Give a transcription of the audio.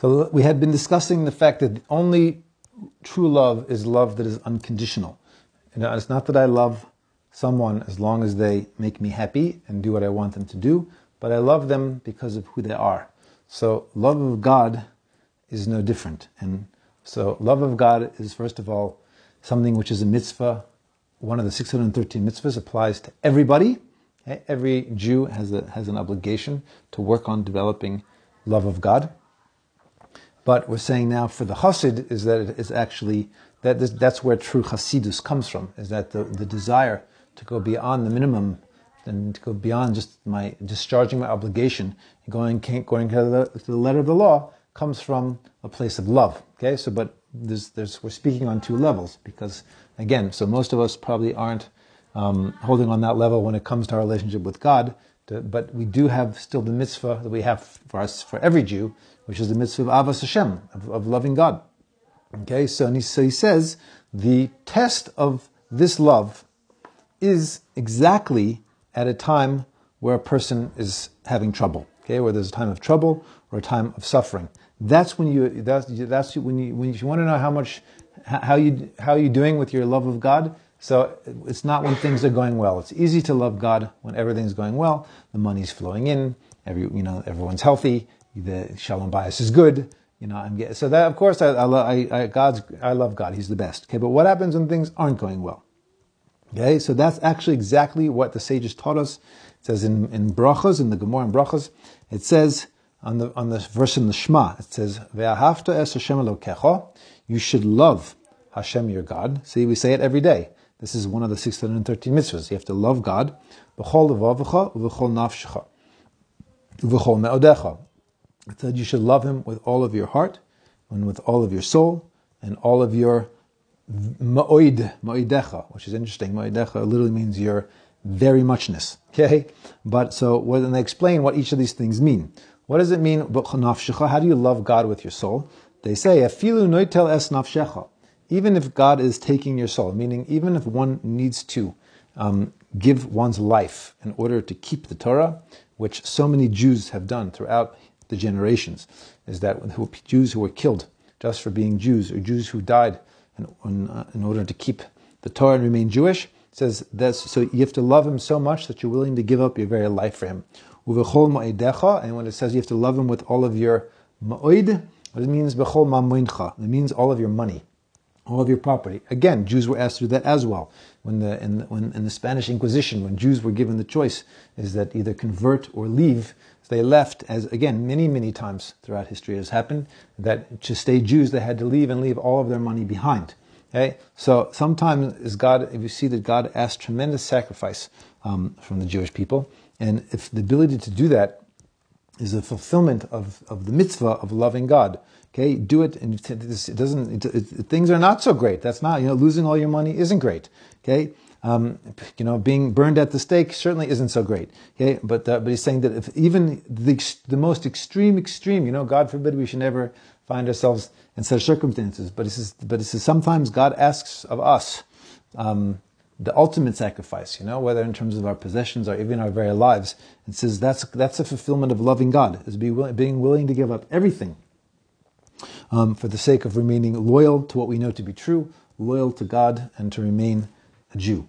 So we had been discussing the fact that only true love is love that is unconditional. Know, it's not that I love someone as long as they make me happy and do what I want them to do, but I love them because of who they are. So love of God is no different. And so love of God is first of all something which is a mitzvah. One of the 613 mitzvahs applies to everybody. Every Jew has a, has an obligation to work on developing love of God. But we're saying now for the Hasid is that it is actually that that's where true Hasidus comes from, is that the, the desire to go beyond the minimum and to go beyond just my discharging my obligation going going to the, to the letter of the law comes from a place of love. Okay, so but there's, there's, we're speaking on two levels because again, so most of us probably aren't um, holding on that level when it comes to our relationship with God. To, but we do have still the mitzvah that we have for us for every Jew, which is the mitzvah of avas Hashem, of, of loving God. Okay, so he, so he says the test of this love is exactly at a time where a person is having trouble. Okay, where there's a time of trouble or a time of suffering. That's when you that's that's when you when you want to know how much how you how you doing with your love of God. So it's not when things are going well. It's easy to love God when everything's going well. The money's flowing in. Every you know everyone's healthy. The shalom bayis is good. You know, I'm getting, so that of course I, I, I, God's I love God. He's the best. Okay, but what happens when things aren't going well? Okay, so that's actually exactly what the sages taught us. It says in in brachas in the Gemara in brachas, it says on the on the verse in the Shema. It says, "Ve'ahavta es Hashem elokecha." You should love Hashem your God. See, we say it every day. This is one of the 613 mitzvahs. You have to love God. B'chol levavecha u'v'chol nafshecha u'v'chol me'odecha. It said you should love Him with all of your heart and with all of your soul and all of your ma'oid, ma'idecha, which is interesting. Ma'idecha literally means your very muchness. Okay? But so when they explain what each of these things mean. What does it mean? How do you love God with your soul? They say, Afilu noitel es nafshecha. Even if God is taking your soul, meaning even if one needs to um, give one's life in order to keep the Torah, which so many Jews have done throughout the generations, is that Jews who were killed just for being Jews, or Jews who died in, in, uh, in order to keep the Torah and remain Jewish, says that's so you have to love him so much that you're willing to give up your very life for him. And when it says you have to love him with all of your what it means. It means all of your money, all of your property. Again, Jews were asked to do that as well. When the in, when, in the Spanish Inquisition, when Jews were given the choice, is that either convert or leave. They left, as again many many times throughout history has happened, that to stay Jews they had to leave and leave all of their money behind. Okay, so sometimes is God. If you see that God asks tremendous sacrifice um, from the Jewish people, and if the ability to do that is a fulfillment of, of the mitzvah of loving God, okay, do it. And it doesn't. It, it, things are not so great. That's not. You know, losing all your money isn't great. Okay. Um, you know, being burned at the stake certainly isn't so great. Okay, but uh, but he's saying that if even the the most extreme extreme, you know, God forbid we should never find ourselves in such circumstances. But he says, but he says sometimes God asks of us um, the ultimate sacrifice, you know, whether in terms of our possessions or even our very lives. It says that's that's a fulfillment of loving God, is be being willing to give up everything um, for the sake of remaining loyal to what we know to be true, loyal to God, and to remain a Jew.